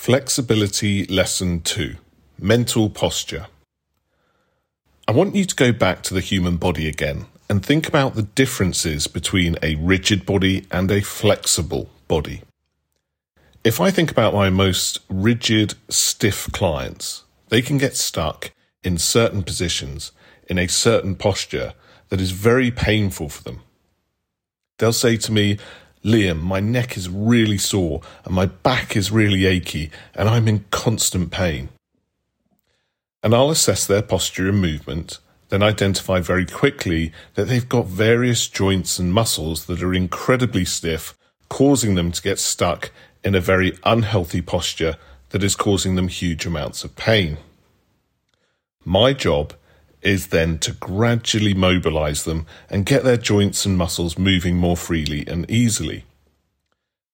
Flexibility Lesson 2 Mental Posture. I want you to go back to the human body again and think about the differences between a rigid body and a flexible body. If I think about my most rigid, stiff clients, they can get stuck in certain positions in a certain posture that is very painful for them. They'll say to me, Liam, my neck is really sore and my back is really achy and I'm in constant pain. And I'll assess their posture and movement, then identify very quickly that they've got various joints and muscles that are incredibly stiff, causing them to get stuck in a very unhealthy posture that is causing them huge amounts of pain. My job is then to gradually mobilize them and get their joints and muscles moving more freely and easily.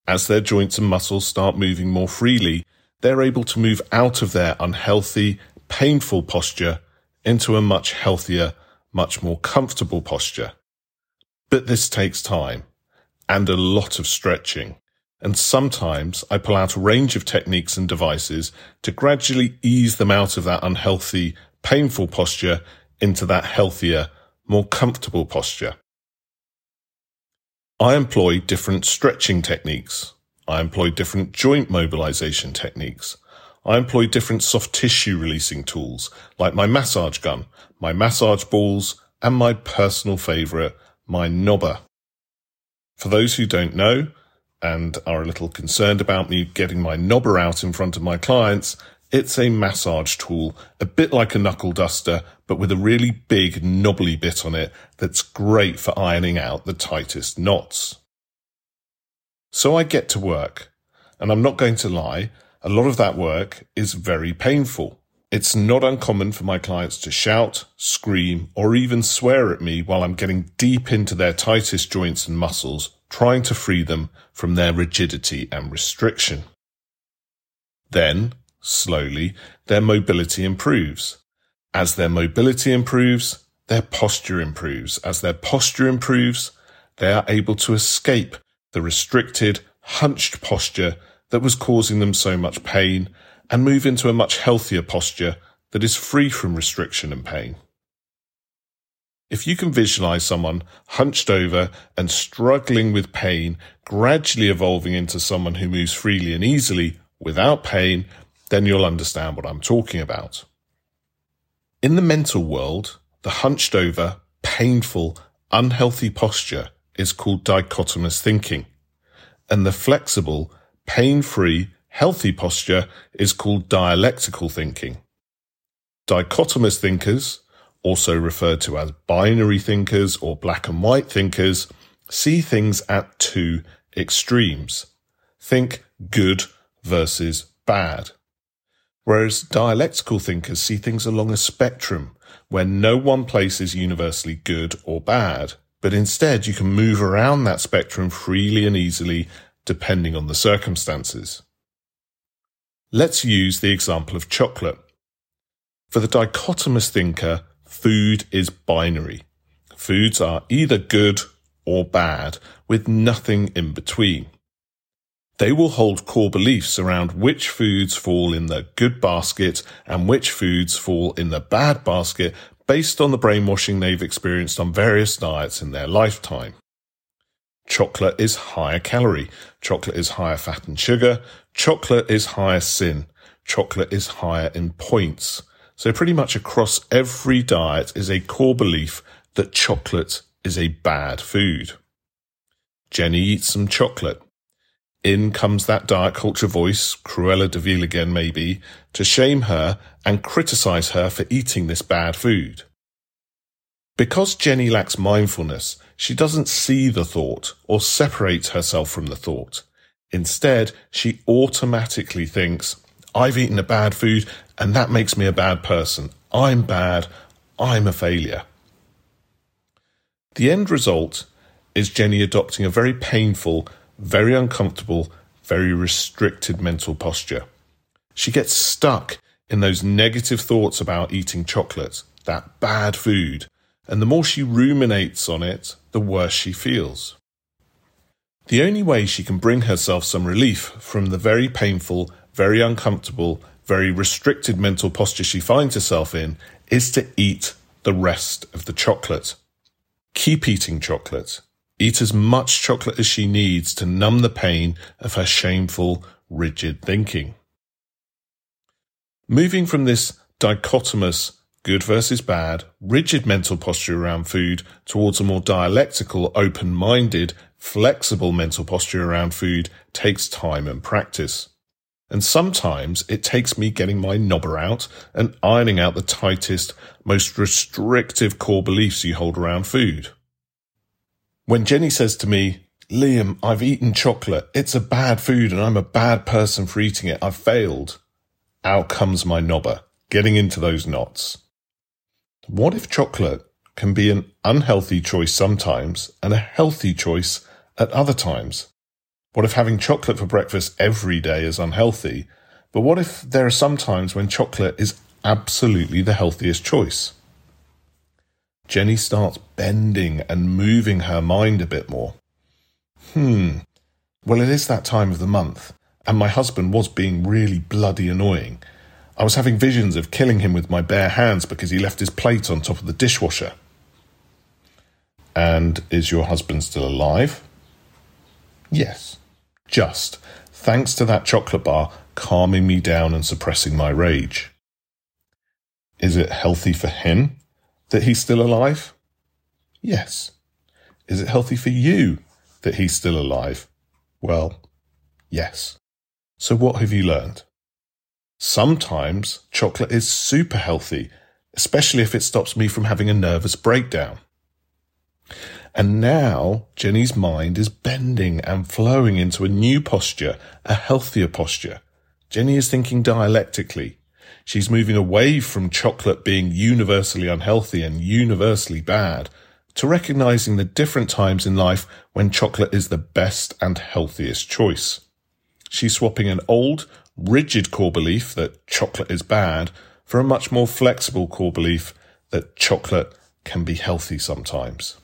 As their joints and muscles start moving more freely, they're able to move out of their unhealthy, painful posture into a much healthier, much more comfortable posture. But this takes time and a lot of stretching. And sometimes I pull out a range of techniques and devices to gradually ease them out of that unhealthy, painful posture into that healthier, more comfortable posture. I employ different stretching techniques. I employ different joint mobilization techniques. I employ different soft tissue releasing tools like my massage gun, my massage balls, and my personal favorite, my knobber. For those who don't know and are a little concerned about me getting my knobber out in front of my clients, it's a massage tool, a bit like a knuckle duster, but with a really big knobbly bit on it that's great for ironing out the tightest knots. So I get to work, and I'm not going to lie, a lot of that work is very painful. It's not uncommon for my clients to shout, scream, or even swear at me while I'm getting deep into their tightest joints and muscles, trying to free them from their rigidity and restriction. Then, slowly, their mobility improves. As their mobility improves, their posture improves. As their posture improves, they are able to escape the restricted, hunched posture that was causing them so much pain and move into a much healthier posture that is free from restriction and pain. If you can visualize someone hunched over and struggling with pain, gradually evolving into someone who moves freely and easily without pain then you'll understand what I'm talking about. In the mental world, the hunched over, painful, unhealthy posture is called dichotomous thinking, and the flexible, pain-free, healthy posture is called dialectical thinking. Dichotomous thinkers, also referred to as binary thinkers or black and white thinkers, see things at two extremes. Think good versus bad. Whereas dialectical thinkers see things along a spectrum where no one place is universally good or bad, but instead you can move around that spectrum freely and easily depending on the circumstances. Let's use the example of chocolate. For the dichotomous thinker, food is binary. Foods are either good or bad, with nothing in between. They will hold core beliefs around which foods fall in the good basket and which foods fall in the bad basket based on the brainwashing they've experienced on various diets in their lifetime. Chocolate is higher calorie. Chocolate is higher fat and sugar. Chocolate is higher sin. Chocolate is higher in points. So pretty much across every diet is a core belief that chocolate is a bad food. Jenny eats some chocolate in comes that diet culture voice, Cruella de Vil again maybe, to shame her and criticize her for eating this bad food. Because Jenny lacks mindfulness, she doesn't see the thought or separate herself from the thought. Instead, she automatically thinks, I've eaten a bad food and that makes me a bad person. I'm bad. I'm a failure. The end result is Jenny adopting a very painful very uncomfortable, very restricted mental posture. She gets stuck in those negative thoughts about eating chocolate, that bad food, and the more she ruminates on it, the worse she feels. The only way she can bring herself some relief from the very painful, very uncomfortable, very restricted mental posture she finds herself in is to eat the rest of the chocolate. Keep eating chocolate. Eat as much chocolate as she needs to numb the pain of her shameful, rigid thinking. Moving from this dichotomous good versus bad, rigid mental posture around food towards a more dialectical, open-minded, flexible mental posture around food takes time and practice. And sometimes it takes me getting my knobber out and ironing out the tightest, most restrictive core beliefs you hold around food. When Jenny says to me, Liam, I've eaten chocolate. It's a bad food and I'm a bad person for eating it. I've failed. Out comes my knobber, getting into those knots. What if chocolate can be an unhealthy choice sometimes and a healthy choice at other times? What if having chocolate for breakfast every day is unhealthy? But what if there are some times when chocolate is absolutely the healthiest choice? Jenny starts bending and moving her mind a bit more. Hmm. Well, it is that time of the month, and my husband was being really bloody annoying. I was having visions of killing him with my bare hands because he left his plate on top of the dishwasher. And is your husband still alive? Yes. Just. Thanks to that chocolate bar calming me down and suppressing my rage. Is it healthy for him that he's still alive? Yes. Is it healthy for you that he's still alive? Well, yes. So what have you learned? Sometimes chocolate is super healthy, especially if it stops me from having a nervous breakdown. And now Jenny's mind is bending and flowing into a new posture, a healthier posture. Jenny is thinking dialectically. She's moving away from chocolate being universally unhealthy and universally bad to recognizing the different times in life when chocolate is the best and healthiest choice. She's swapping an old, rigid core belief that chocolate is bad for a much more flexible core belief that chocolate can be healthy sometimes.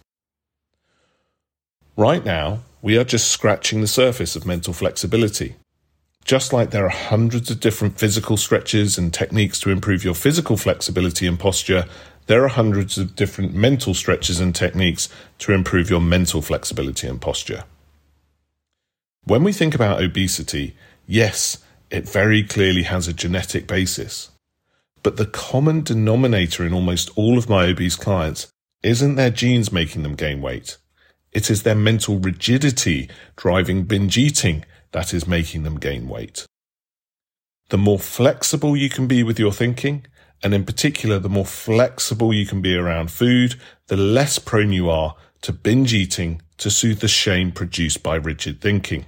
Right now, we are just scratching the surface of mental flexibility. Just like there are hundreds of different physical stretches and techniques to improve your physical flexibility and posture, there are hundreds of different mental stretches and techniques to improve your mental flexibility and posture. When we think about obesity, yes, it very clearly has a genetic basis. But the common denominator in almost all of my obese clients isn't their genes making them gain weight. It is their mental rigidity driving binge eating that is making them gain weight. The more flexible you can be with your thinking, and in particular, the more flexible you can be around food, the less prone you are to binge eating to soothe the shame produced by rigid thinking.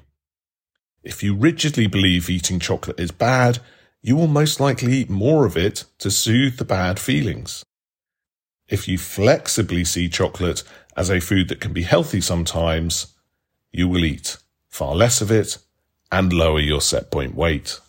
If you rigidly believe eating chocolate is bad, you will most likely eat more of it to soothe the bad feelings. If you flexibly see chocolate as a food that can be healthy sometimes, you will eat far less of it and lower your set point weight.